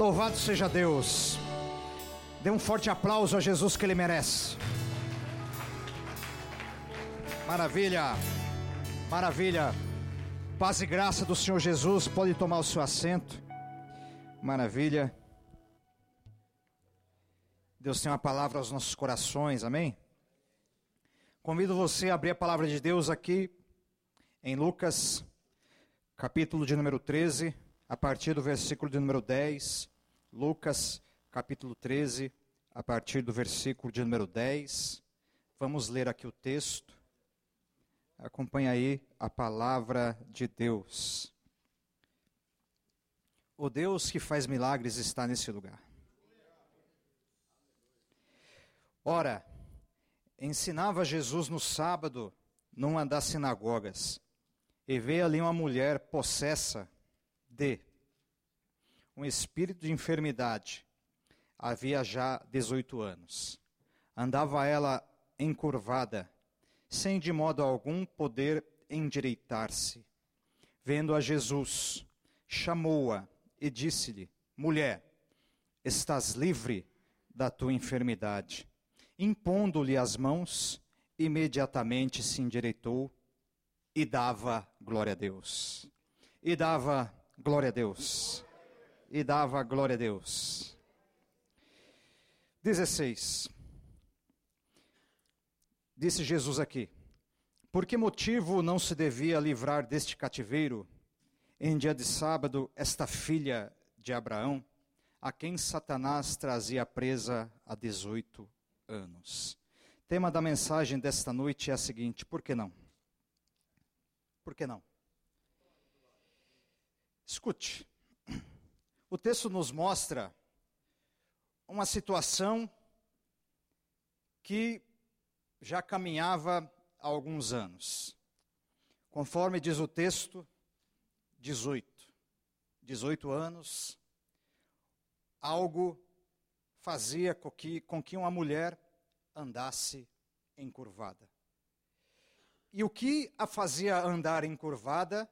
Louvado seja Deus. Dê um forte aplauso a Jesus que ele merece. Maravilha, maravilha. Paz e graça do Senhor Jesus. Pode tomar o seu assento. Maravilha. Deus tem uma palavra aos nossos corações, amém? Convido você a abrir a palavra de Deus aqui em Lucas, capítulo de número 13, a partir do versículo de número 10. Lucas, capítulo 13, a partir do versículo de número 10. Vamos ler aqui o texto. Acompanhe aí a palavra de Deus. O Deus que faz milagres está nesse lugar. Ora, ensinava Jesus no sábado numa das sinagogas, e veio ali uma mulher possessa de um espírito de enfermidade. Havia já 18 anos. Andava ela encurvada, sem de modo algum poder endireitar-se. Vendo a Jesus, chamou-a e disse-lhe: Mulher, estás livre da tua enfermidade impondo-lhe as mãos, imediatamente se endireitou e dava glória a Deus. E dava glória a Deus. E dava glória a Deus. 16. Disse Jesus aqui: Por que motivo não se devia livrar deste cativeiro em dia de sábado esta filha de Abraão, a quem Satanás trazia presa há 18 anos. Tema da mensagem desta noite é a seguinte: por que não? Por que não? Escute, o texto nos mostra uma situação que já caminhava há alguns anos. Conforme diz o texto, 18. 18 anos, algo fazia com que, com que uma mulher andasse encurvada. E o que a fazia andar encurvada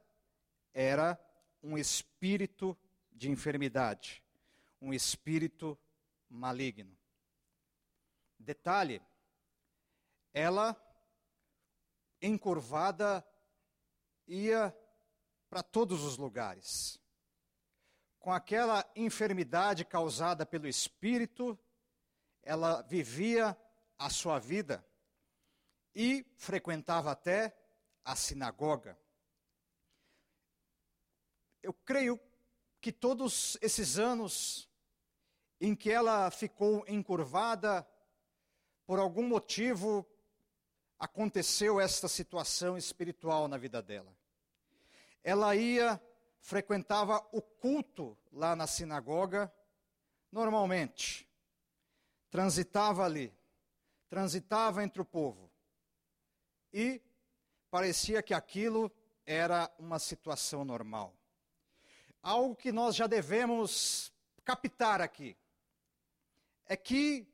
era um espírito de enfermidade, um espírito maligno. Detalhe, ela encurvada ia para todos os lugares com aquela enfermidade causada pelo espírito, ela vivia a sua vida e frequentava até a sinagoga. Eu creio que todos esses anos em que ela ficou encurvada, por algum motivo aconteceu esta situação espiritual na vida dela. Ela ia frequentava o culto lá na sinagoga, normalmente. Transitava ali, transitava entre o povo. E parecia que aquilo era uma situação normal. Algo que nós já devemos captar aqui é que,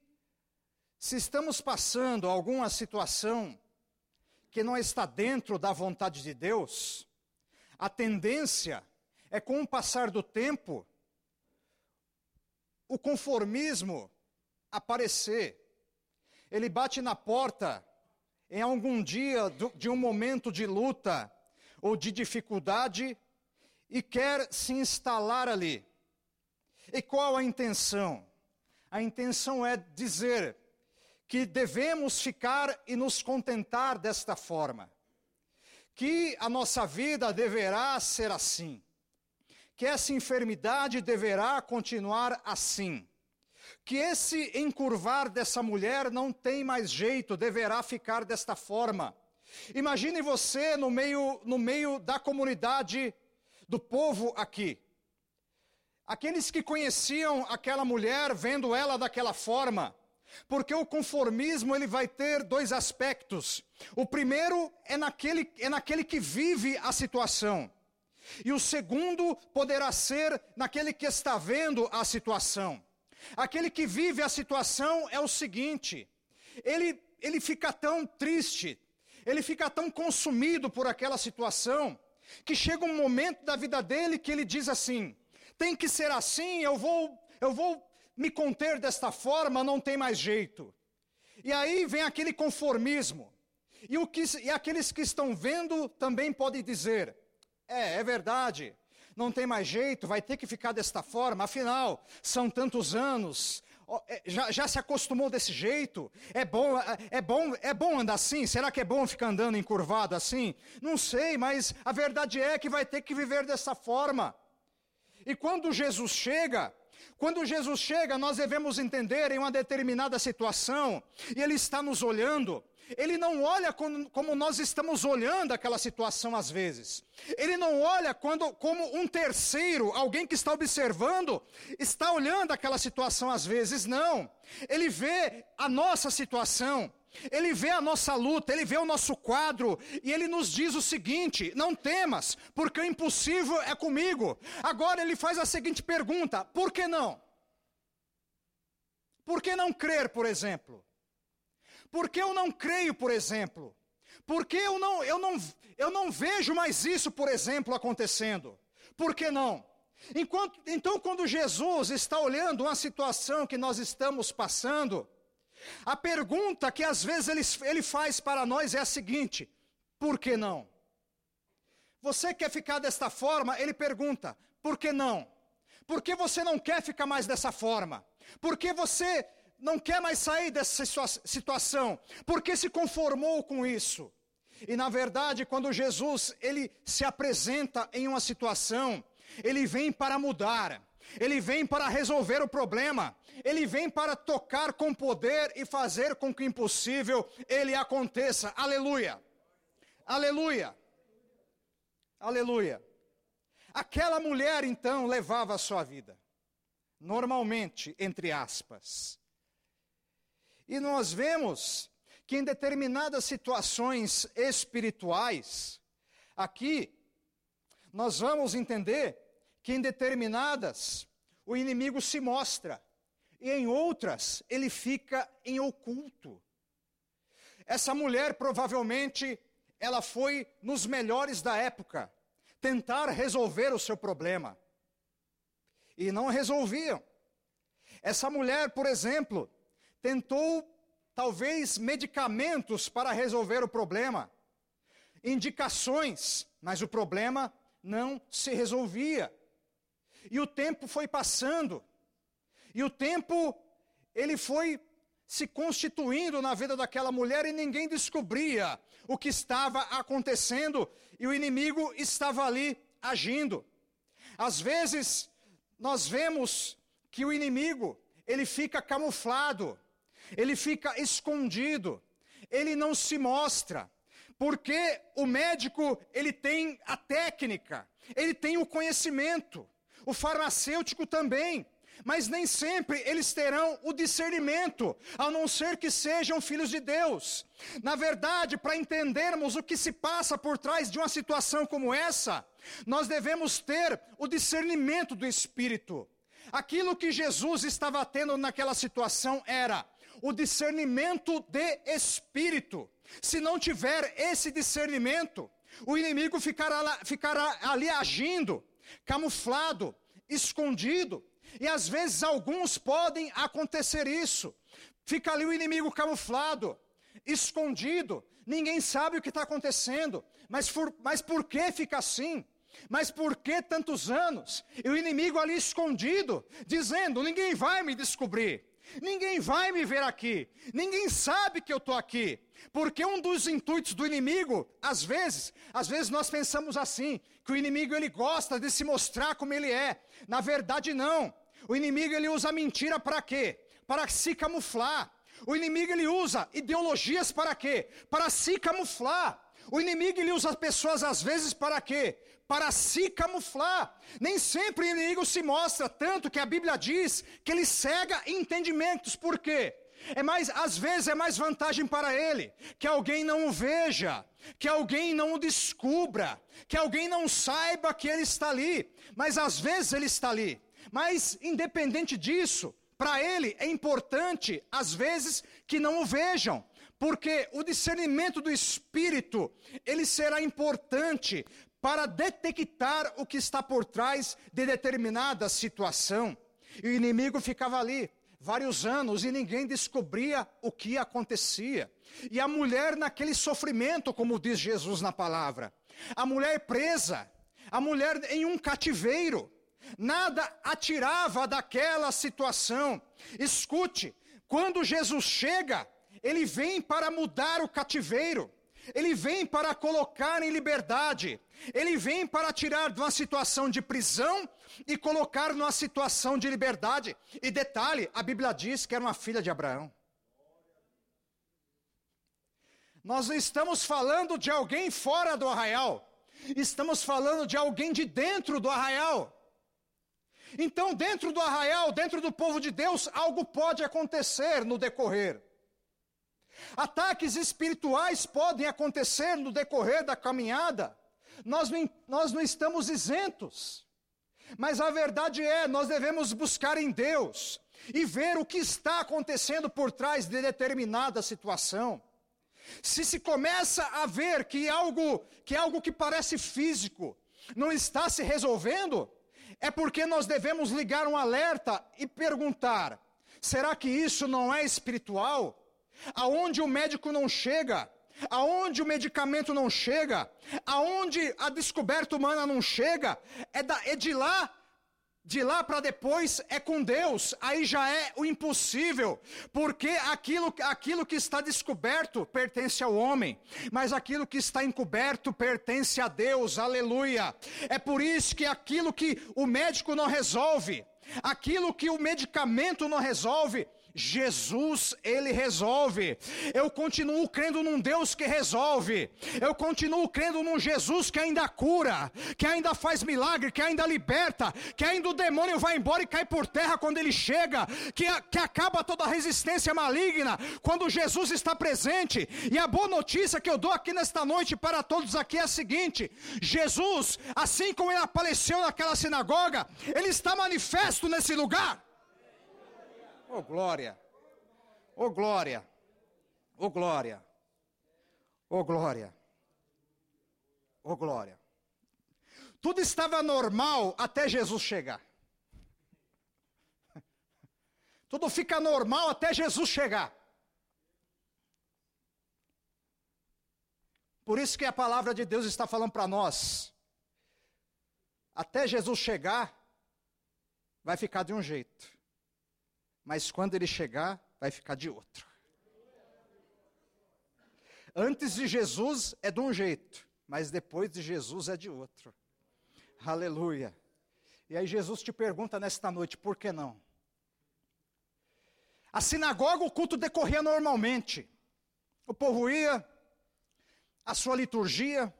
se estamos passando alguma situação que não está dentro da vontade de Deus, a tendência é com o passar do tempo o conformismo aparecer. Ele bate na porta em algum dia de um momento de luta ou de dificuldade e quer se instalar ali. E qual a intenção? A intenção é dizer que devemos ficar e nos contentar desta forma, que a nossa vida deverá ser assim que essa enfermidade deverá continuar assim. Que esse encurvar dessa mulher não tem mais jeito, deverá ficar desta forma. Imagine você no meio, no meio da comunidade do povo aqui. Aqueles que conheciam aquela mulher, vendo ela daquela forma, porque o conformismo ele vai ter dois aspectos. O primeiro é naquele, é naquele que vive a situação. E o segundo poderá ser naquele que está vendo a situação. Aquele que vive a situação é o seguinte: ele, ele fica tão triste, ele fica tão consumido por aquela situação, que chega um momento da vida dele que ele diz assim: tem que ser assim, eu vou, eu vou me conter desta forma, não tem mais jeito. E aí vem aquele conformismo. E, o que, e aqueles que estão vendo também podem dizer: é, é verdade, não tem mais jeito, vai ter que ficar desta forma, afinal, são tantos anos, já, já, se acostumou desse jeito? É bom, é, é bom, é bom andar assim? Será que é bom ficar andando encurvado assim? Não sei, mas a verdade é que vai ter que viver dessa forma. E quando Jesus chega, quando Jesus chega, nós devemos entender em uma determinada situação, e Ele está nos olhando, Ele não olha como, como nós estamos olhando aquela situação às vezes. Ele não olha quando, como um terceiro, alguém que está observando, está olhando aquela situação às vezes, não. Ele vê a nossa situação. Ele vê a nossa luta, ele vê o nosso quadro e ele nos diz o seguinte: não temas, porque o impossível é comigo. Agora ele faz a seguinte pergunta: por que não? Por que não crer, por exemplo? Por que eu não creio, por exemplo? Por que eu não, eu não, eu não vejo mais isso, por exemplo, acontecendo? Por que não? Enquanto, então, quando Jesus está olhando uma situação que nós estamos passando, a pergunta que às vezes ele, ele faz para nós é a seguinte: por que não? Você quer ficar desta forma? Ele pergunta: por que não? Por que você não quer ficar mais dessa forma? Por que você não quer mais sair dessa situação? Por que se conformou com isso? E na verdade, quando Jesus ele se apresenta em uma situação, ele vem para mudar. Ele vem para resolver o problema. Ele vem para tocar com poder e fazer com que o impossível ele aconteça. Aleluia. Aleluia. Aleluia. Aquela mulher então levava a sua vida. Normalmente, entre aspas. E nós vemos que em determinadas situações espirituais, aqui, nós vamos entender que em determinadas o inimigo se mostra e em outras ele fica em oculto. Essa mulher provavelmente ela foi nos melhores da época tentar resolver o seu problema. E não resolviam. Essa mulher, por exemplo, tentou talvez medicamentos para resolver o problema, indicações, mas o problema não se resolvia. E o tempo foi passando. E o tempo, ele foi se constituindo na vida daquela mulher e ninguém descobria o que estava acontecendo e o inimigo estava ali agindo. Às vezes, nós vemos que o inimigo, ele fica camuflado, ele fica escondido, ele não se mostra, porque o médico, ele tem a técnica, ele tem o conhecimento, o farmacêutico também. Mas nem sempre eles terão o discernimento, a não ser que sejam filhos de Deus. Na verdade, para entendermos o que se passa por trás de uma situação como essa, nós devemos ter o discernimento do Espírito. Aquilo que Jesus estava tendo naquela situação era o discernimento de Espírito. Se não tiver esse discernimento, o inimigo ficará, ficará ali agindo camuflado, escondido. E às vezes alguns podem acontecer isso. Fica ali o inimigo camuflado, escondido. Ninguém sabe o que está acontecendo. Mas mas por que fica assim? Mas por que tantos anos? E o inimigo ali escondido, dizendo: ninguém vai me descobrir. Ninguém vai me ver aqui, ninguém sabe que eu estou aqui, porque um dos intuitos do inimigo, às vezes, às vezes nós pensamos assim, que o inimigo ele gosta de se mostrar como ele é. Na verdade não. O inimigo ele usa mentira para quê? Para se camuflar. O inimigo ele usa ideologias para quê? Para se camuflar. O inimigo ele usa pessoas às vezes para quê? Para se camuflar. Nem sempre o inimigo se mostra, tanto que a Bíblia diz que ele cega entendimentos. Por quê? É mais, às vezes é mais vantagem para ele que alguém não o veja, que alguém não o descubra, que alguém não saiba que ele está ali, mas às vezes ele está ali. Mas independente disso, para ele é importante às vezes que não o vejam, porque o discernimento do espírito, ele será importante para detectar o que está por trás de determinada situação. E o inimigo ficava ali vários anos e ninguém descobria o que acontecia. E a mulher naquele sofrimento, como diz Jesus na palavra. A mulher presa, a mulher em um cativeiro. Nada atirava daquela situação. Escute, quando Jesus chega, ele vem para mudar o cativeiro. Ele vem para colocar em liberdade. Ele vem para tirar de uma situação de prisão e colocar numa situação de liberdade. E detalhe, a Bíblia diz que era uma filha de Abraão. Nós não estamos falando de alguém fora do arraial. Estamos falando de alguém de dentro do arraial. Então, dentro do arraial, dentro do povo de Deus, algo pode acontecer no decorrer. Ataques espirituais podem acontecer no decorrer da caminhada. Nós não, nós não estamos isentos. Mas a verdade é, nós devemos buscar em Deus e ver o que está acontecendo por trás de determinada situação. Se se começa a ver que algo que algo que parece físico não está se resolvendo, é porque nós devemos ligar um alerta e perguntar: será que isso não é espiritual? Aonde o médico não chega, aonde o medicamento não chega, aonde a descoberta humana não chega, é, da, é de lá de lá para depois é com Deus, aí já é o impossível, porque aquilo, aquilo que está descoberto pertence ao homem, mas aquilo que está encoberto pertence a Deus, aleluia. É por isso que aquilo que o médico não resolve, aquilo que o medicamento não resolve, Jesus, ele resolve. Eu continuo crendo num Deus que resolve. Eu continuo crendo num Jesus que ainda cura, que ainda faz milagre, que ainda liberta, que ainda o demônio vai embora e cai por terra quando ele chega, que, que acaba toda a resistência maligna quando Jesus está presente. E a boa notícia que eu dou aqui nesta noite para todos aqui é a seguinte: Jesus, assim como ele apareceu naquela sinagoga, ele está manifesto nesse lugar. Oh glória! Oh glória! Oh glória! Oh glória! Oh glória! Tudo estava normal até Jesus chegar. Tudo fica normal até Jesus chegar. Por isso que a palavra de Deus está falando para nós. Até Jesus chegar, vai ficar de um jeito mas quando ele chegar, vai ficar de outro. Antes de Jesus é de um jeito, mas depois de Jesus é de outro. Aleluia. E aí Jesus te pergunta nesta noite, por que não? A sinagoga, o culto decorria normalmente. O povo ia, a sua liturgia.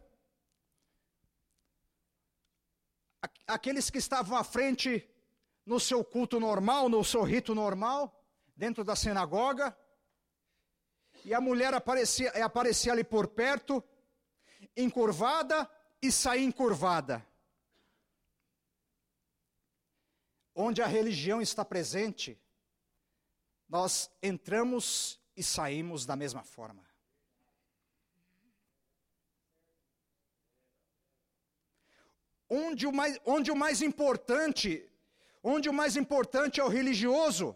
Aqueles que estavam à frente no seu culto normal, no seu rito normal, dentro da sinagoga, e a mulher aparecia, aparecia ali por perto, encurvada e saía encurvada. Onde a religião está presente, nós entramos e saímos da mesma forma. Onde o mais, onde o mais importante onde o mais importante é o religioso,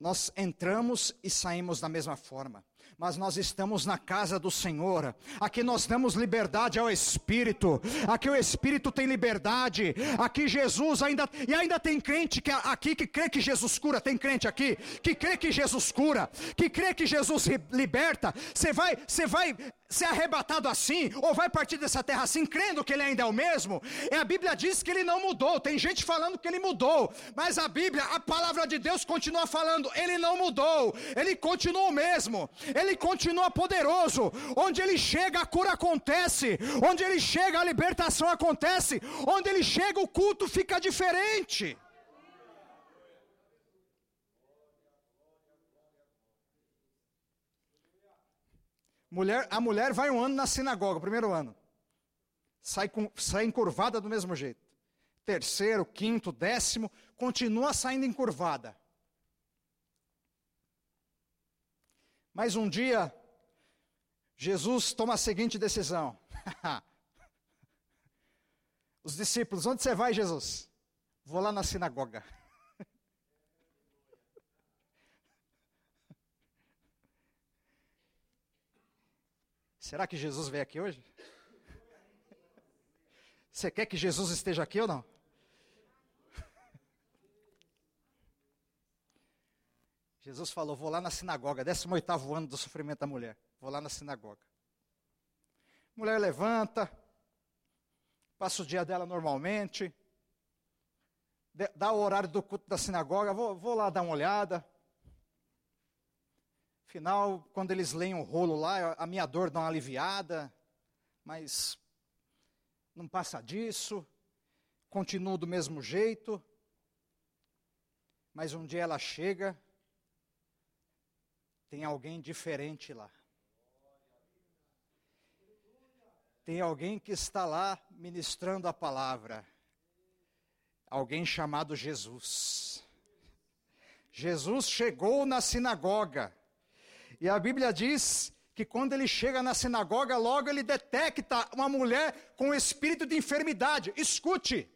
nós entramos e saímos da mesma forma mas nós estamos na casa do Senhor. Aqui nós damos liberdade ao Espírito. Aqui o Espírito tem liberdade. Aqui Jesus ainda e ainda tem crente que aqui que crê que Jesus cura. Tem crente aqui que crê que Jesus cura, que crê que Jesus liberta. Você vai, você vai ser arrebatado assim, ou vai partir dessa terra assim, crendo que ele ainda é o mesmo, e a Bíblia diz que ele não mudou. Tem gente falando que ele mudou, mas a Bíblia, a palavra de Deus continua falando, ele não mudou, ele continua o mesmo, ele continua poderoso. Onde ele chega, a cura acontece, onde ele chega, a libertação acontece, onde ele chega, o culto fica diferente. Mulher, a mulher vai um ano na sinagoga, primeiro ano. Sai, com, sai encurvada do mesmo jeito. Terceiro, quinto, décimo, continua saindo encurvada. Mas um dia, Jesus toma a seguinte decisão: Os discípulos, onde você vai, Jesus? Vou lá na sinagoga. Será que Jesus veio aqui hoje? Você quer que Jesus esteja aqui ou não? Jesus falou: Vou lá na sinagoga, 18 ano do sofrimento da mulher. Vou lá na sinagoga. Mulher levanta, passa o dia dela normalmente, dá o horário do culto da sinagoga, vou, vou lá dar uma olhada. Afinal, quando eles leem o rolo lá, a minha dor dá uma aliviada, mas não passa disso, continuo do mesmo jeito. Mas um dia ela chega, tem alguém diferente lá. Tem alguém que está lá ministrando a palavra. Alguém chamado Jesus. Jesus chegou na sinagoga. E a Bíblia diz que quando ele chega na sinagoga, logo ele detecta uma mulher com espírito de enfermidade. Escute,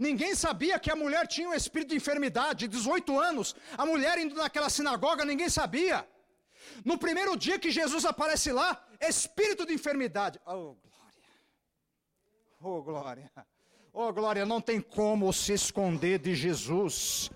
ninguém sabia que a mulher tinha um espírito de enfermidade, 18 anos. A mulher indo naquela sinagoga, ninguém sabia. No primeiro dia que Jesus aparece lá, espírito de enfermidade. Oh, glória. Oh, glória. Oh, glória, não tem como se esconder de Jesus.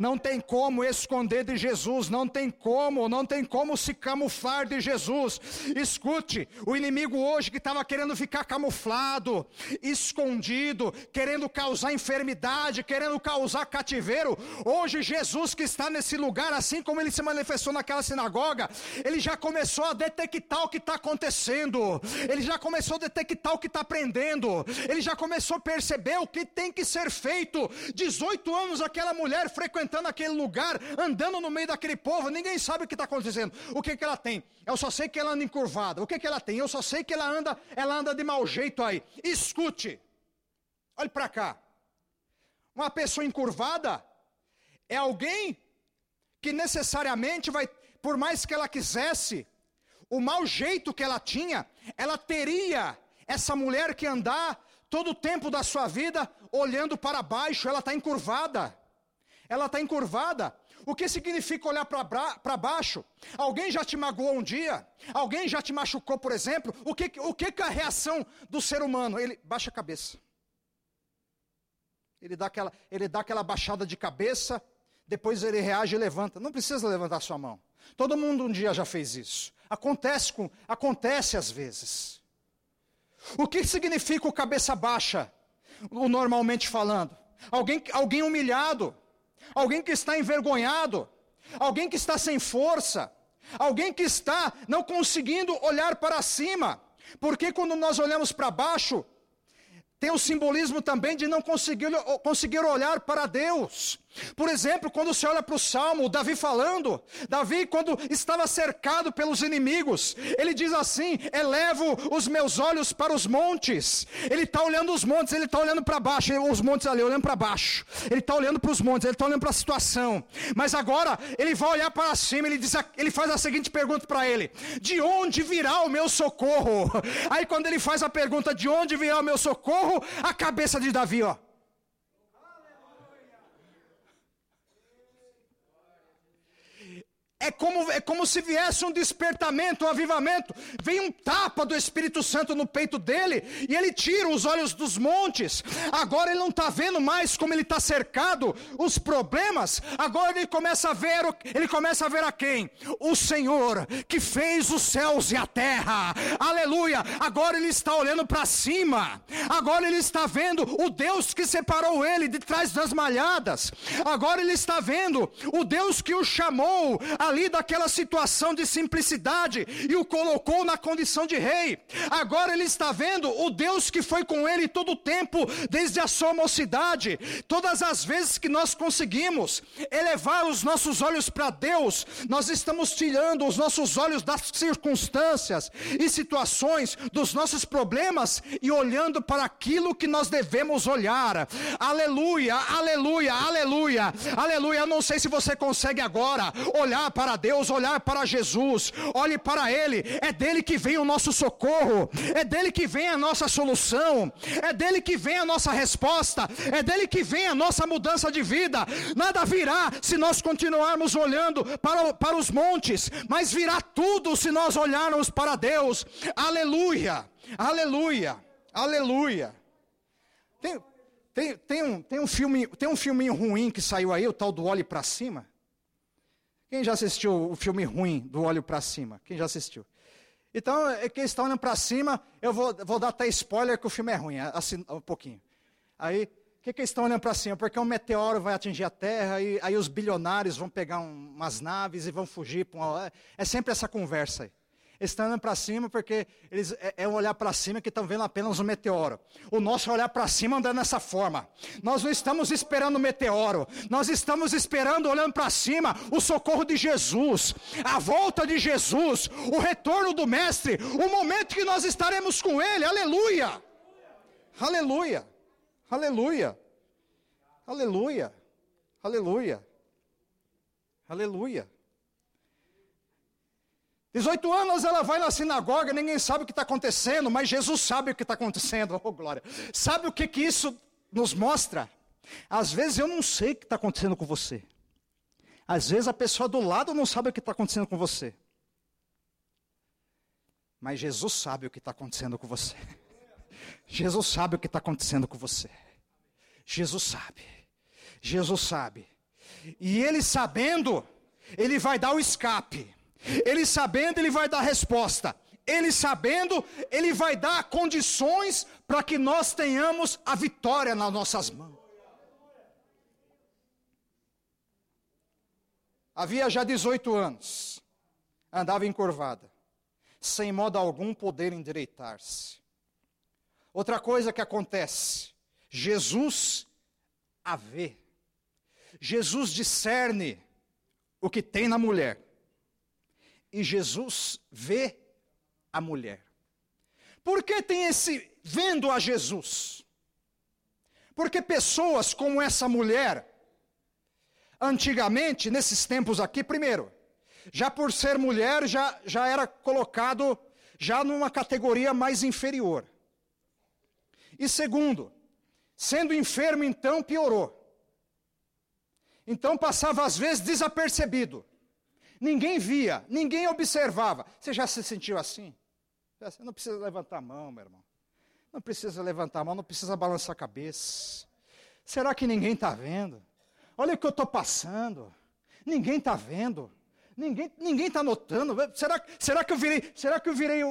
Não tem como esconder de Jesus, não tem como, não tem como se camuflar de Jesus. Escute, o inimigo hoje que estava querendo ficar camuflado, escondido, querendo causar enfermidade, querendo causar cativeiro, hoje Jesus que está nesse lugar, assim como ele se manifestou naquela sinagoga, ele já começou a detectar o que está acontecendo, ele já começou a detectar o que está aprendendo, ele já começou a perceber o que tem que ser feito. 18 anos aquela mulher frequentando aquele lugar, andando no meio daquele povo, ninguém sabe o que está acontecendo. O que, que ela tem? Eu só sei que ela anda encurvada. O que, que ela tem? Eu só sei que ela anda, ela anda de mau jeito aí. Escute, olhe para cá. Uma pessoa encurvada é alguém que necessariamente vai, por mais que ela quisesse, o mau jeito que ela tinha, ela teria essa mulher que andar todo o tempo da sua vida olhando para baixo, ela está encurvada ela está encurvada. O que significa olhar para baixo? Alguém já te magoou um dia? Alguém já te machucou, por exemplo? O que, o que é a reação do ser humano? Ele baixa a cabeça. Ele dá aquela, ele dá aquela baixada de cabeça, depois ele reage e levanta. Não precisa levantar sua mão. Todo mundo um dia já fez isso. Acontece com, acontece às vezes. O que significa o cabeça baixa? Normalmente falando. Alguém, alguém humilhado alguém que está envergonhado, alguém que está sem força, alguém que está não conseguindo olhar para cima, porque quando nós olhamos para baixo, tem o simbolismo também de não conseguir, conseguir olhar para Deus. Por exemplo, quando você olha para o Salmo, Davi falando, Davi, quando estava cercado pelos inimigos, ele diz assim: Elevo os meus olhos para os montes. Ele está olhando os montes, ele está olhando para baixo, os montes ali, olhando para baixo. Ele está olhando para os montes, ele está olhando para a situação. Mas agora, ele vai olhar para cima, ele, diz, ele faz a seguinte pergunta para ele: De onde virá o meu socorro? Aí, quando ele faz a pergunta: De onde virá o meu socorro? A cabeça de Davi, ó. É como, é como se viesse um despertamento, um avivamento. Vem um tapa do Espírito Santo no peito dele e ele tira os olhos dos montes. Agora ele não está vendo mais como ele está cercado, os problemas. Agora ele começa a ver, ele começa a ver a quem? O Senhor que fez os céus e a terra. Aleluia! Agora ele está olhando para cima. Agora ele está vendo o Deus que separou ele de trás das malhadas. Agora ele está vendo o Deus que o chamou a ali daquela situação de simplicidade e o colocou na condição de rei. Agora ele está vendo o Deus que foi com ele todo o tempo, desde a sua mocidade. Todas as vezes que nós conseguimos elevar os nossos olhos para Deus, nós estamos tirando os nossos olhos das circunstâncias e situações, dos nossos problemas e olhando para aquilo que nós devemos olhar. Aleluia, aleluia, aleluia, aleluia. Eu não sei se você consegue agora olhar para Deus, olhar para Jesus, olhe para Ele, é dele que vem o nosso socorro, é dele que vem a nossa solução, é dele que vem a nossa resposta, é dele que vem a nossa mudança de vida. Nada virá se nós continuarmos olhando para, para os montes, mas virá tudo se nós olharmos para Deus. Aleluia, aleluia, aleluia. Tem, tem, tem, um, tem, um filme, tem um filminho ruim que saiu aí, o tal do Olhe para Cima. Quem já assistiu o filme ruim do Olho para Cima? Quem já assistiu? Então, é que eles estão olhando para cima, eu vou, vou dar até spoiler que o filme é ruim, assim, um pouquinho. Aí, o que, que eles estão olhando para cima? Porque um meteoro vai atingir a Terra, e aí os bilionários vão pegar um, umas naves e vão fugir. Uma, é sempre essa conversa aí estão olhando para cima porque eles é, é olhar para cima que estão vendo apenas um meteoro. O nosso é olhar para cima andando dessa forma. Nós não estamos esperando o meteoro, nós estamos esperando, olhando para cima, o socorro de Jesus, a volta de Jesus, o retorno do Mestre, o momento que nós estaremos com Ele. Aleluia! Aleluia! Aleluia! Aleluia! Aleluia! Aleluia! 18 anos ela vai na sinagoga, ninguém sabe o que está acontecendo, mas Jesus sabe o que está acontecendo, oh glória. Sabe o que, que isso nos mostra? Às vezes eu não sei o que está acontecendo com você. Às vezes a pessoa do lado não sabe o que está acontecendo com você. Mas Jesus sabe o que está acontecendo com você. Jesus sabe o que está acontecendo com você. Jesus sabe. Jesus sabe. E ele sabendo, ele vai dar o escape. Ele sabendo, ele vai dar resposta. Ele sabendo, ele vai dar condições para que nós tenhamos a vitória nas nossas mãos. Havia já 18 anos, andava encurvada, sem modo algum poder endireitar-se. Outra coisa que acontece, Jesus a vê. Jesus discerne o que tem na mulher e Jesus vê a mulher. Por que tem esse vendo a Jesus? Porque pessoas como essa mulher, antigamente, nesses tempos aqui, primeiro, já por ser mulher, já, já era colocado já numa categoria mais inferior. E segundo, sendo enfermo, então piorou. Então passava às vezes desapercebido. Ninguém via, ninguém observava. Você já se sentiu assim? Não precisa levantar a mão, meu irmão. Não precisa levantar a mão, não precisa balançar a cabeça. Será que ninguém está vendo? Olha o que eu estou passando. Ninguém está vendo. Ninguém ninguém está notando. Será, será que eu virei, será que eu virei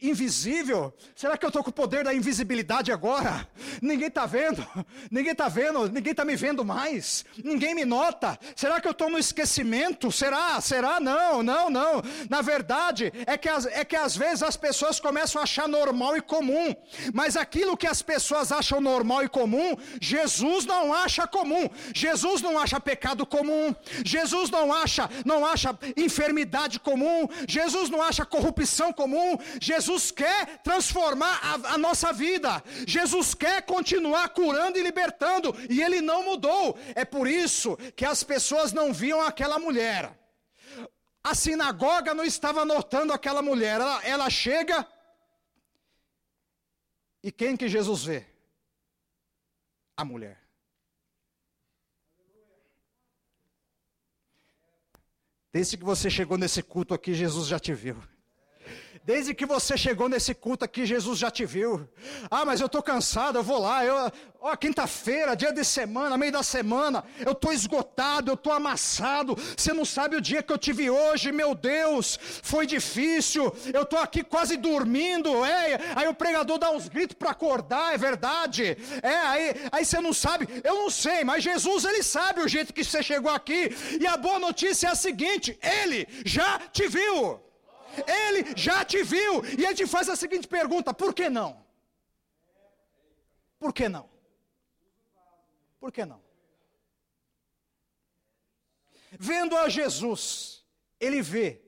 invisível? Será que eu estou com o poder da invisibilidade agora? Ninguém está vendo, ninguém está vendo, ninguém está me vendo mais, ninguém me nota. Será que eu estou no esquecimento? Será? Será? Não, não, não. Na verdade, é que, as, é que às vezes as pessoas começam a achar normal e comum, mas aquilo que as pessoas acham normal e comum, Jesus não acha comum. Jesus não acha pecado comum. Jesus não acha, não acha enfermidade comum. Jesus não acha corrupção comum. Jesus quer transformar a, a, nossa vida, Jesus quer continuar curando e libertando, e Ele não mudou. É por isso que as pessoas não viam aquela mulher. A sinagoga não estava notando aquela mulher, ela, ela chega, e quem que Jesus vê? A mulher. Desde que você chegou nesse culto aqui, Jesus já te viu. Desde que você chegou nesse culto aqui, Jesus já te viu. Ah, mas eu estou cansado, eu vou lá. Eu, ó, quinta-feira, dia de semana, meio da semana, eu estou esgotado, eu estou amassado. Você não sabe o dia que eu tive hoje, meu Deus, foi difícil. Eu estou aqui quase dormindo. É, aí o pregador dá uns gritos para acordar, é verdade. É, aí, aí você não sabe, eu não sei, mas Jesus ele sabe o jeito que você chegou aqui. E a boa notícia é a seguinte: Ele já te viu. Ele já te viu. E ele te faz a seguinte pergunta: por que não? Por que não? Por que não? Vendo a Jesus, ele vê.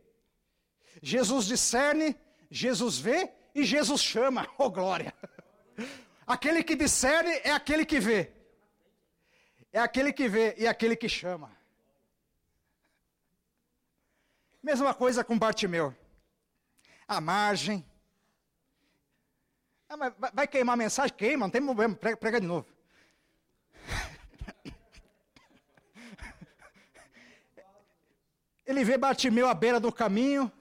Jesus discerne, Jesus vê e Jesus chama. Oh glória! Aquele que discerne é aquele que vê. É aquele que vê e aquele que chama. Mesma coisa com Bartimeu. A margem. Ah, mas vai queimar a mensagem? Queima, não tem problema, prega, prega de novo. Ele vê Bartimeu à beira do caminho,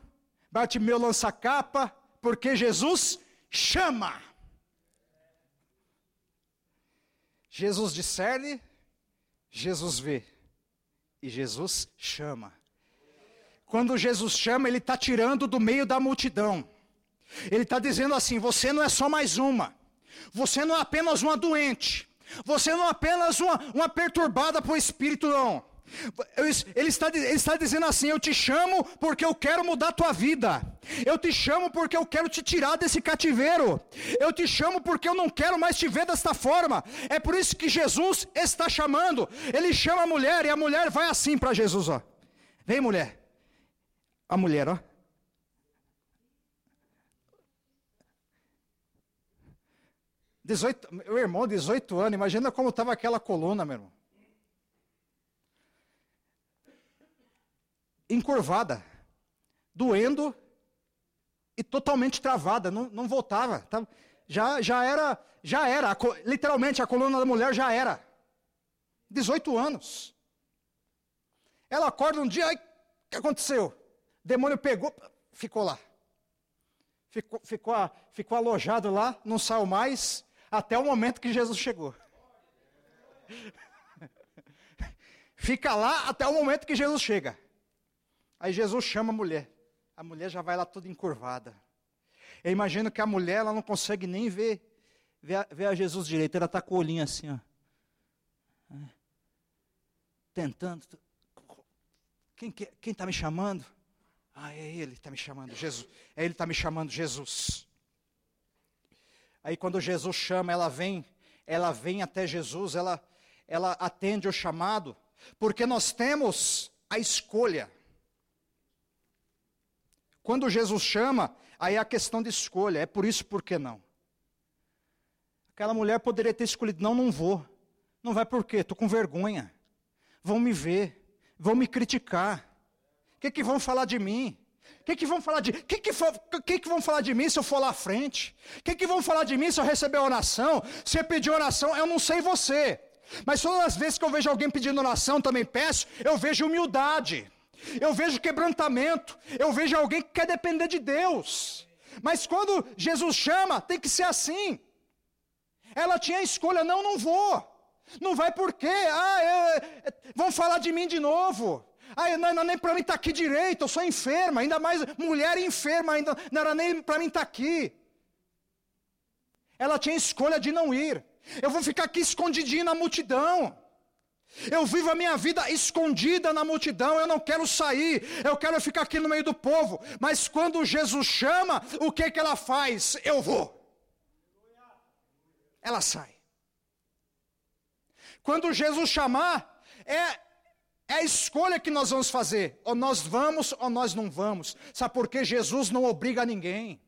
Bartimeu lança a capa, porque Jesus chama. Jesus discerne, Jesus vê e Jesus chama. Quando Jesus chama, ele está tirando do meio da multidão. Ele está dizendo assim: você não é só mais uma, você não é apenas uma doente, você não é apenas uma, uma perturbada por espírito, não. Ele está, ele está dizendo assim: Eu te chamo porque eu quero mudar a tua vida. Eu te chamo porque eu quero te tirar desse cativeiro. Eu te chamo porque eu não quero mais te ver desta forma. É por isso que Jesus está chamando. Ele chama a mulher e a mulher vai assim para Jesus: ó. Vem, mulher. A mulher, ó. Dezoito, meu irmão, 18 anos, imagina como estava aquela coluna, meu irmão. encurvada, doendo e totalmente travada, não, não voltava. Tá? Já, já era, já era, literalmente a coluna da mulher já era. 18 anos. Ela acorda um dia, o que aconteceu? Demônio pegou, ficou lá. Ficou, ficou, ficou alojado lá, não saiu mais, até o momento que Jesus chegou. Fica lá até o momento que Jesus chega. Aí Jesus chama a mulher. A mulher já vai lá toda encurvada. Eu imagino que a mulher ela não consegue nem ver, ver, a, ver a Jesus direito. Ela está com o olhinho assim, ó. Tentando. Quem está me chamando? Ah, é ele que está me chamando, Jesus. É ele que está me chamando, Jesus. Aí quando Jesus chama, ela vem, ela vem até Jesus, ela, ela atende o chamado, porque nós temos a escolha. Quando Jesus chama, aí é a questão de escolha. É por isso, por que não? Aquela mulher poderia ter escolhido: não, não vou. Não vai por quê? Estou com vergonha. Vão me ver, vão me criticar. O que, que vão falar de mim? O que, que vão falar de que que, que, que vão falar de mim se eu for lá à frente? O que, que vão falar de mim se eu receber oração? Se eu pedir oração, eu não sei você. Mas todas as vezes que eu vejo alguém pedindo oração, também peço, eu vejo humildade eu vejo quebrantamento, eu vejo alguém que quer depender de Deus. Mas quando Jesus chama, tem que ser assim. Ela tinha a escolha, não, não vou. Não vai por quê? Ah, é, é, vão falar de mim de novo. Ah, não, não nem para mim estar tá aqui direito, eu sou enferma, ainda mais mulher enferma, ainda não era nem para mim estar tá aqui. Ela tinha escolha de não ir. Eu vou ficar aqui escondidinho na multidão. Eu vivo a minha vida escondida na multidão, eu não quero sair, eu quero ficar aqui no meio do povo. Mas quando Jesus chama, o que que ela faz? Eu vou. Ela sai. Quando Jesus chamar, é, é a escolha que nós vamos fazer. Ou nós vamos ou nós não vamos. Sabe por quê? Jesus não obriga ninguém.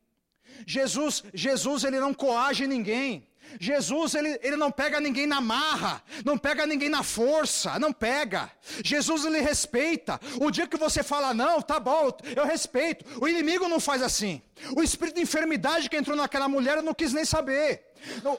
Jesus, Jesus ele não coage ninguém. Jesus, ele, ele não pega ninguém na marra, não pega ninguém na força, não pega. Jesus, ele respeita. O dia que você fala, não, tá bom, eu respeito. O inimigo não faz assim. O espírito de enfermidade que entrou naquela mulher, não quis nem saber.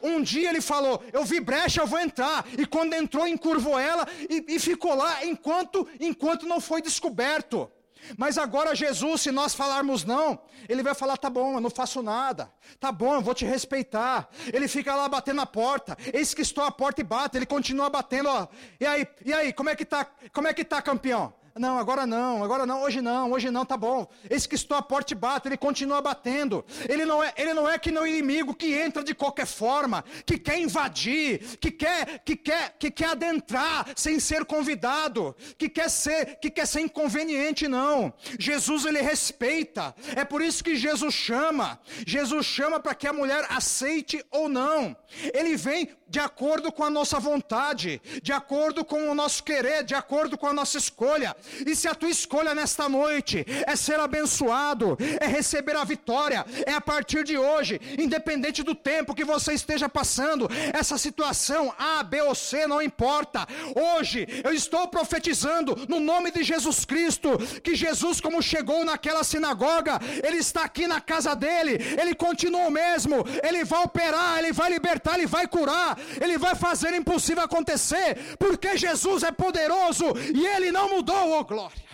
Um dia ele falou, eu vi brecha, eu vou entrar. E quando entrou, encurvou ela e, e ficou lá enquanto, enquanto não foi descoberto. Mas agora Jesus, se nós falarmos não, ele vai falar: tá bom, eu não faço nada. Tá bom, eu vou te respeitar. Ele fica lá batendo na porta. Eis que estou à porta e bate. Ele continua batendo. Ó. E aí, e aí, como é que tá? Como é que tá, campeão? Não, agora não, agora não, hoje não, hoje não, tá bom. Esse que estou a porta e bate, ele continua batendo. Ele não é, ele não é que não inimigo que entra de qualquer forma, que quer invadir, que quer, que quer, que quer adentrar sem ser convidado, que quer ser, que quer ser inconveniente não. Jesus ele respeita. É por isso que Jesus chama. Jesus chama para que a mulher aceite ou não. Ele vem de acordo com a nossa vontade, de acordo com o nosso querer, de acordo com a nossa escolha. E se a tua escolha nesta noite é ser abençoado, é receber a vitória, é a partir de hoje, independente do tempo que você esteja passando, essa situação A, B ou C não importa. Hoje eu estou profetizando no nome de Jesus Cristo que Jesus, como chegou naquela sinagoga, ele está aqui na casa dele, ele continua o mesmo, ele vai operar, ele vai libertar, ele vai curar, ele vai fazer o impossível acontecer, porque Jesus é poderoso e ele não mudou, oh glória.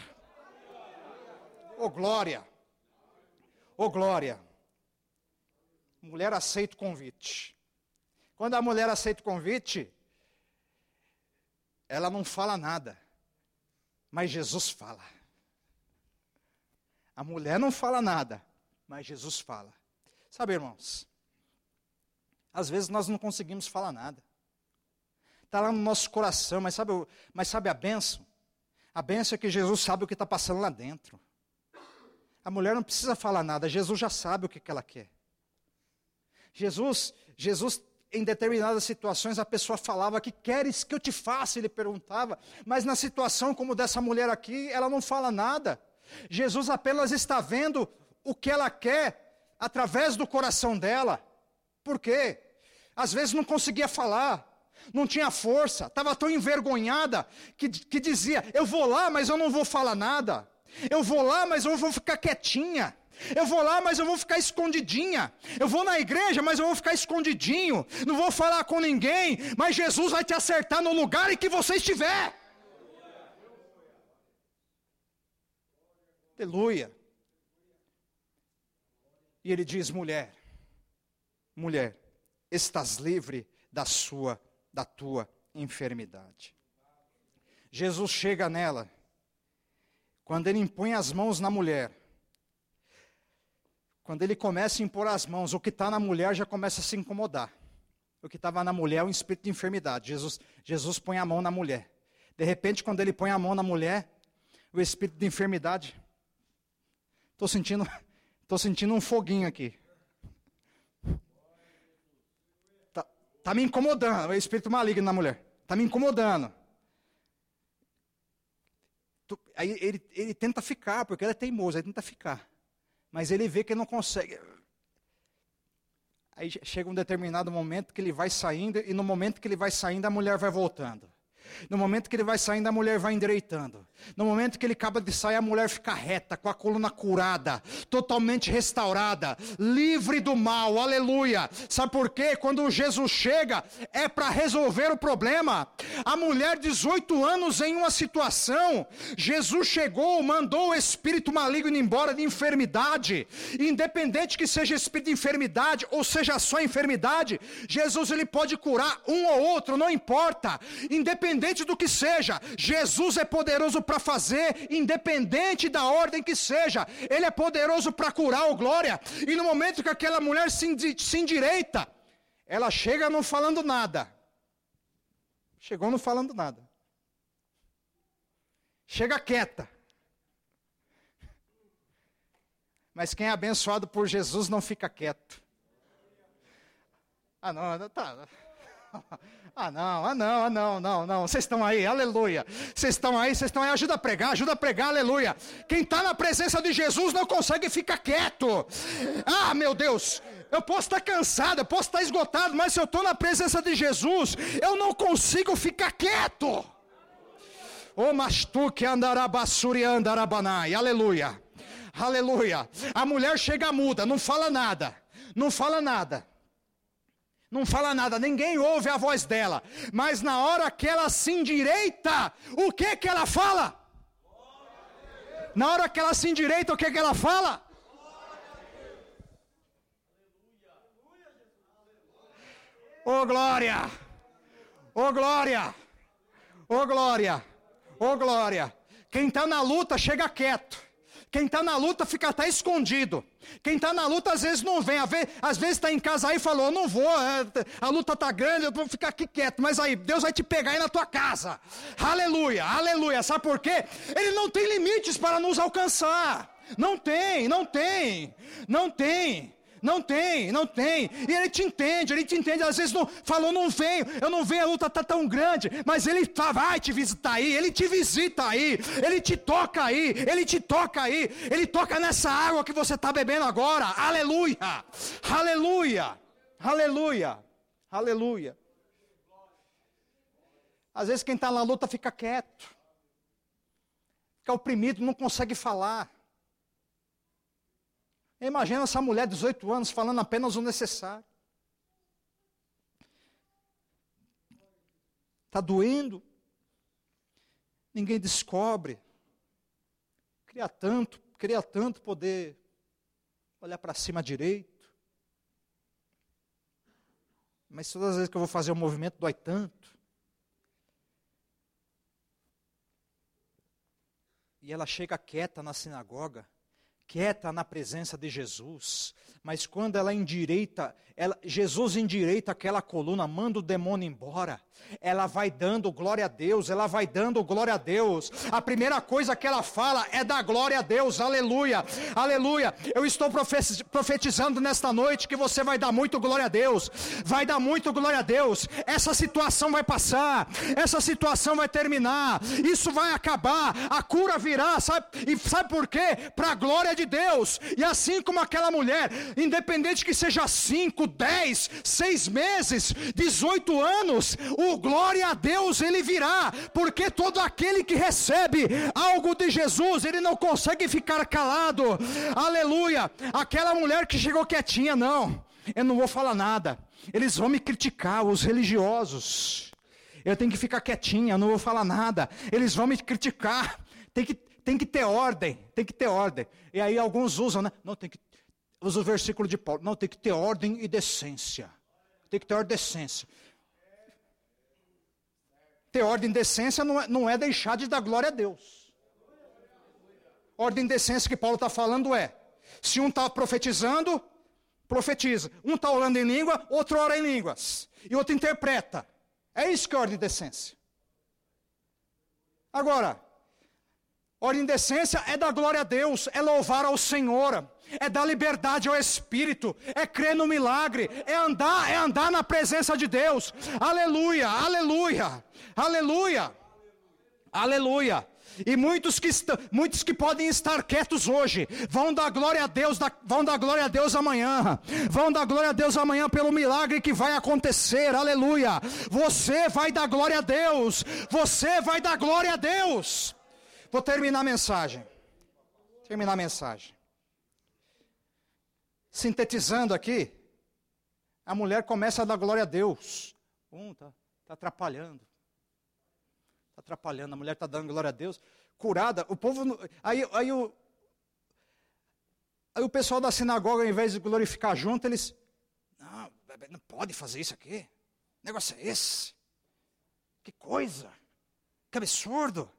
Oh glória. Oh glória. Mulher aceita o convite. Quando a mulher aceita o convite, ela não fala nada, mas Jesus fala. A mulher não fala nada, mas Jesus fala. Sabe, irmãos, às vezes nós não conseguimos falar nada. Está lá no nosso coração, mas sabe, mas sabe a benção? A benção é que Jesus sabe o que está passando lá dentro. A mulher não precisa falar nada, Jesus já sabe o que, que ela quer. Jesus, Jesus, em determinadas situações, a pessoa falava: Que queres que eu te faça? Ele perguntava. Mas na situação como dessa mulher aqui, ela não fala nada. Jesus apenas está vendo o que ela quer através do coração dela. Por quê? Às vezes não conseguia falar, não tinha força, estava tão envergonhada que, que dizia: Eu vou lá, mas eu não vou falar nada. Eu vou lá, mas eu vou ficar quietinha. Eu vou lá, mas eu vou ficar escondidinha. Eu vou na igreja, mas eu vou ficar escondidinho. Não vou falar com ninguém, mas Jesus vai te acertar no lugar em que você estiver. Aleluia. E ele diz: mulher, mulher, estás livre da sua, da tua enfermidade. Jesus chega nela, quando ele impõe as mãos na mulher, quando ele começa a impor as mãos, o que está na mulher já começa a se incomodar. O que estava na mulher é um espírito de enfermidade. Jesus, Jesus põe a mão na mulher. De repente, quando ele põe a mão na mulher, o espírito de enfermidade Estou sentindo, sentindo um foguinho aqui. Tá, me incomodando. O espírito maligno na mulher. Tá me incomodando. Aí ele, ele tenta ficar, porque ele é teimoso, ele tenta ficar. Mas ele vê que não consegue. Aí chega um determinado momento que ele vai saindo, e no momento que ele vai saindo, a mulher vai voltando. No momento que ele vai saindo, a mulher vai endireitando. No momento que ele acaba de sair, a mulher fica reta, com a coluna curada, totalmente restaurada, livre do mal. Aleluia. Sabe por quê? Quando Jesus chega, é para resolver o problema. A mulher, 18 anos em uma situação, Jesus chegou, mandou o espírito maligno embora de enfermidade. Independente que seja espírito de enfermidade ou seja só enfermidade, Jesus ele pode curar um ou outro, não importa. Independente independente do que seja, Jesus é poderoso para fazer, independente da ordem que seja, Ele é poderoso para curar, o glória. E no momento que aquela mulher se, se endireita, ela chega não falando nada. Chegou não falando nada. Chega quieta. Mas quem é abençoado por Jesus não fica quieto. Ah, não, tá. Ah, não, ah, não, ah, não, não, não. Vocês estão aí, aleluia. Vocês estão aí, vocês estão aí. Ajuda a pregar, ajuda a pregar, aleluia. Quem está na presença de Jesus não consegue ficar quieto. Ah, meu Deus. Eu posso estar cansado, eu posso estar esgotado, mas se eu estou na presença de Jesus, eu não consigo ficar quieto. Ô mastu que andarabassuri andarabanai, aleluia, aleluia. A mulher chega muda, não fala nada, não fala nada. Não fala nada, ninguém ouve a voz dela. Mas na hora que ela se endireita, o que que ela fala? Na hora que ela se endireita, o que que ela fala? Oh glória! Oh glória! Oh glória! Oh glória! Quem está na luta chega quieto. Quem está na luta fica até escondido. Quem está na luta às vezes não vem. Às vezes está em casa aí e falou: não vou, é, a luta está grande, eu vou ficar aqui quieto. Mas aí Deus vai te pegar aí na tua casa. Aleluia, aleluia. Sabe por quê? Ele não tem limites para nos alcançar. Não tem, não tem, não tem. Não tem, não tem. E ele te entende, ele te entende. Às vezes não, falou, não venho, eu não venho, a luta está tão grande. Mas ele tá, vai te visitar aí, ele te visita aí, ele te toca aí, ele te toca aí, ele toca nessa água que você está bebendo agora. Aleluia, aleluia, aleluia, aleluia. Às vezes quem está na luta fica quieto, fica oprimido, não consegue falar. Imagina essa mulher de 18 anos falando apenas o necessário. Está doendo. Ninguém descobre. Queria tanto, queria tanto poder olhar para cima direito. Mas todas as vezes que eu vou fazer o um movimento, dói tanto. E ela chega quieta na sinagoga quieta na presença de Jesus, mas quando ela endireita, ela, Jesus endireita aquela coluna, manda o demônio embora. Ela vai dando glória a Deus, ela vai dando glória a Deus. A primeira coisa que ela fala é da glória a Deus, aleluia, aleluia. Eu estou profetizando nesta noite que você vai dar muito glória a Deus, vai dar muito glória a Deus. Essa situação vai passar, essa situação vai terminar, isso vai acabar, a cura virá, sabe? E sabe por quê? Para a glória de Deus. E assim como aquela mulher, independente que seja 5, 10, 6 meses, 18 anos, o glória a Deus ele virá, porque todo aquele que recebe algo de Jesus, ele não consegue ficar calado. Aleluia! Aquela mulher que chegou quietinha, não. Eu não vou falar nada. Eles vão me criticar, os religiosos. Eu tenho que ficar quietinha, não vou falar nada. Eles vão me criticar. Tem que tem que ter ordem, tem que ter ordem. E aí alguns usam, né? Não, tem que. Usa o versículo de Paulo. Não, tem que ter ordem e decência. Tem que ter ordem e decência. Ter ordem e decência não é, não é deixar de dar glória a Deus. Ordem e decência que Paulo está falando é: se um está profetizando, profetiza. Um está orando em língua, outro ora em línguas. E outro interpreta. É isso que é ordem e decência. Agora, Ordem de decência é dar glória a Deus, é louvar ao Senhor, é dar liberdade ao Espírito, é crer no milagre, é andar, é andar na presença de Deus. Aleluia, aleluia, aleluia, aleluia. E muitos que, muitos que podem estar quietos hoje, vão dar glória a Deus, vão dar glória a Deus amanhã, vão dar glória a Deus amanhã pelo milagre que vai acontecer, aleluia. Você vai dar glória a Deus, você vai dar glória a Deus. Vou terminar a mensagem. Terminar a mensagem. Sintetizando aqui, a mulher começa a dar glória a Deus. Um está tá atrapalhando. Está atrapalhando, a mulher está dando glória a Deus. Curada, o povo. Aí, aí, o, aí o pessoal da sinagoga, ao invés de glorificar junto, eles. Não, não pode fazer isso aqui. Que negócio é esse? Que coisa! Que absurdo!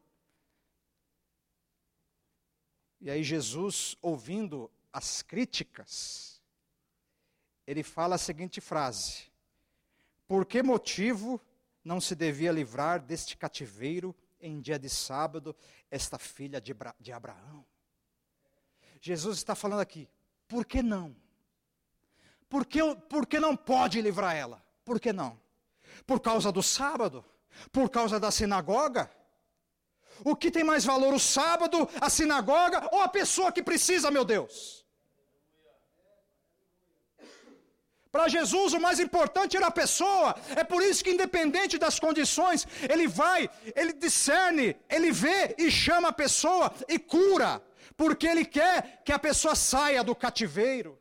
E aí Jesus, ouvindo as críticas, ele fala a seguinte frase: Por que motivo não se devia livrar deste cativeiro em dia de sábado esta filha de, de Abraão? Jesus está falando aqui, por que não? Por que, por que não pode livrar ela? Por que não? Por causa do sábado? Por causa da sinagoga? O que tem mais valor, o sábado, a sinagoga ou a pessoa que precisa, meu Deus? Para Jesus, o mais importante era a pessoa. É por isso que, independente das condições, ele vai, ele discerne, ele vê e chama a pessoa e cura, porque ele quer que a pessoa saia do cativeiro.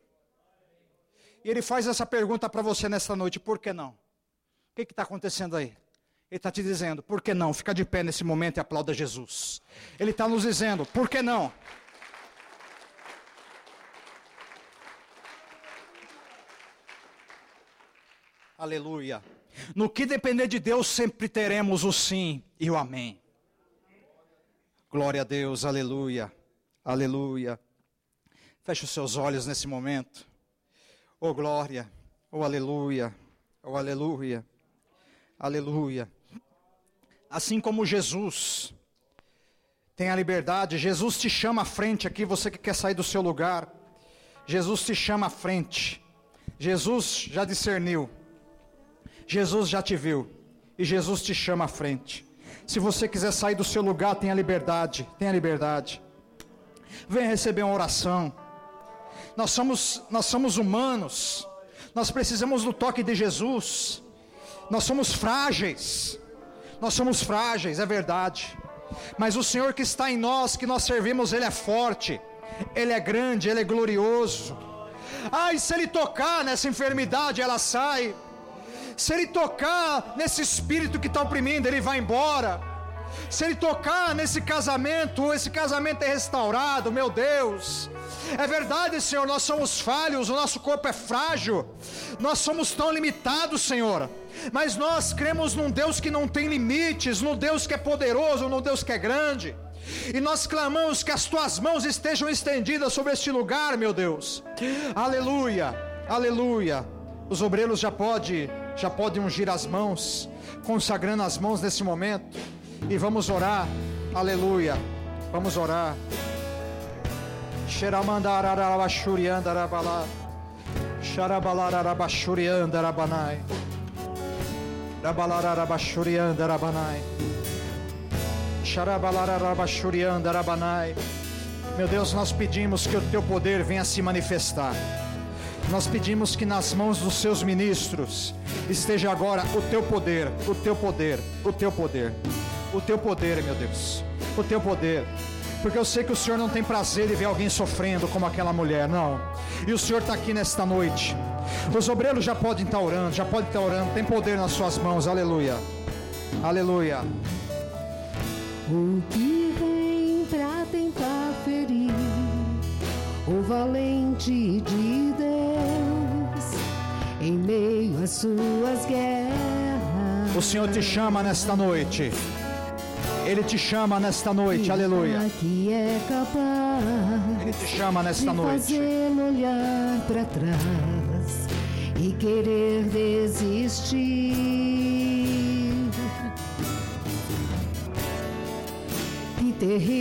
E ele faz essa pergunta para você nesta noite: por que não? O que está acontecendo aí? Ele está te dizendo, por que não? Fica de pé nesse momento e aplauda Jesus. Ele está nos dizendo, por que não? Aleluia. No que depender de Deus, sempre teremos o sim e o amém. Glória a Deus, aleluia, aleluia. Feche os seus olhos nesse momento. Oh glória, oh aleluia, oh aleluia, aleluia. Assim como Jesus tem a liberdade, Jesus te chama à frente aqui, você que quer sair do seu lugar. Jesus te chama à frente. Jesus já discerniu. Jesus já te viu. E Jesus te chama à frente. Se você quiser sair do seu lugar, tenha liberdade. Tenha liberdade. Venha receber uma oração. Nós somos, nós somos humanos. Nós precisamos do toque de Jesus. Nós somos frágeis. Nós somos frágeis, é verdade. Mas o Senhor que está em nós, que nós servimos, Ele é forte, Ele é grande, Ele é glorioso. Ah, e se Ele tocar nessa enfermidade, ela sai. Se Ele tocar nesse espírito que está oprimindo, Ele vai embora. Se Ele tocar nesse casamento, esse casamento é restaurado, meu Deus. É verdade, Senhor, nós somos falhos, o nosso corpo é frágil, nós somos tão limitados, Senhor. Mas nós cremos num Deus que não tem limites, num Deus que é poderoso, num Deus que é grande. E nós clamamos que as tuas mãos estejam estendidas sobre este lugar, meu Deus. Aleluia, aleluia. Os obreiros já podem já pode ungir as mãos, consagrando as mãos nesse momento. E vamos orar, aleluia. Vamos orar. Meu Deus, nós pedimos que o teu poder venha se manifestar. Nós pedimos que nas mãos dos seus ministros esteja agora o teu poder, o teu poder, o teu poder, o teu poder, meu Deus, o teu poder. Porque eu sei que o Senhor não tem prazer em ver alguém sofrendo como aquela mulher, não. E o Senhor está aqui nesta noite. Os obreiros já podem estar orando, já podem estar orando, tem poder nas suas mãos, aleluia. Aleluia. O que vem para tentar ferir o valente de Deus em meio às suas guerras. O Senhor te chama nesta noite. Ele te chama nesta noite, aleluia. Que é capaz Ele te chama nesta de noite. olhar para trás e querer desistir. E terrível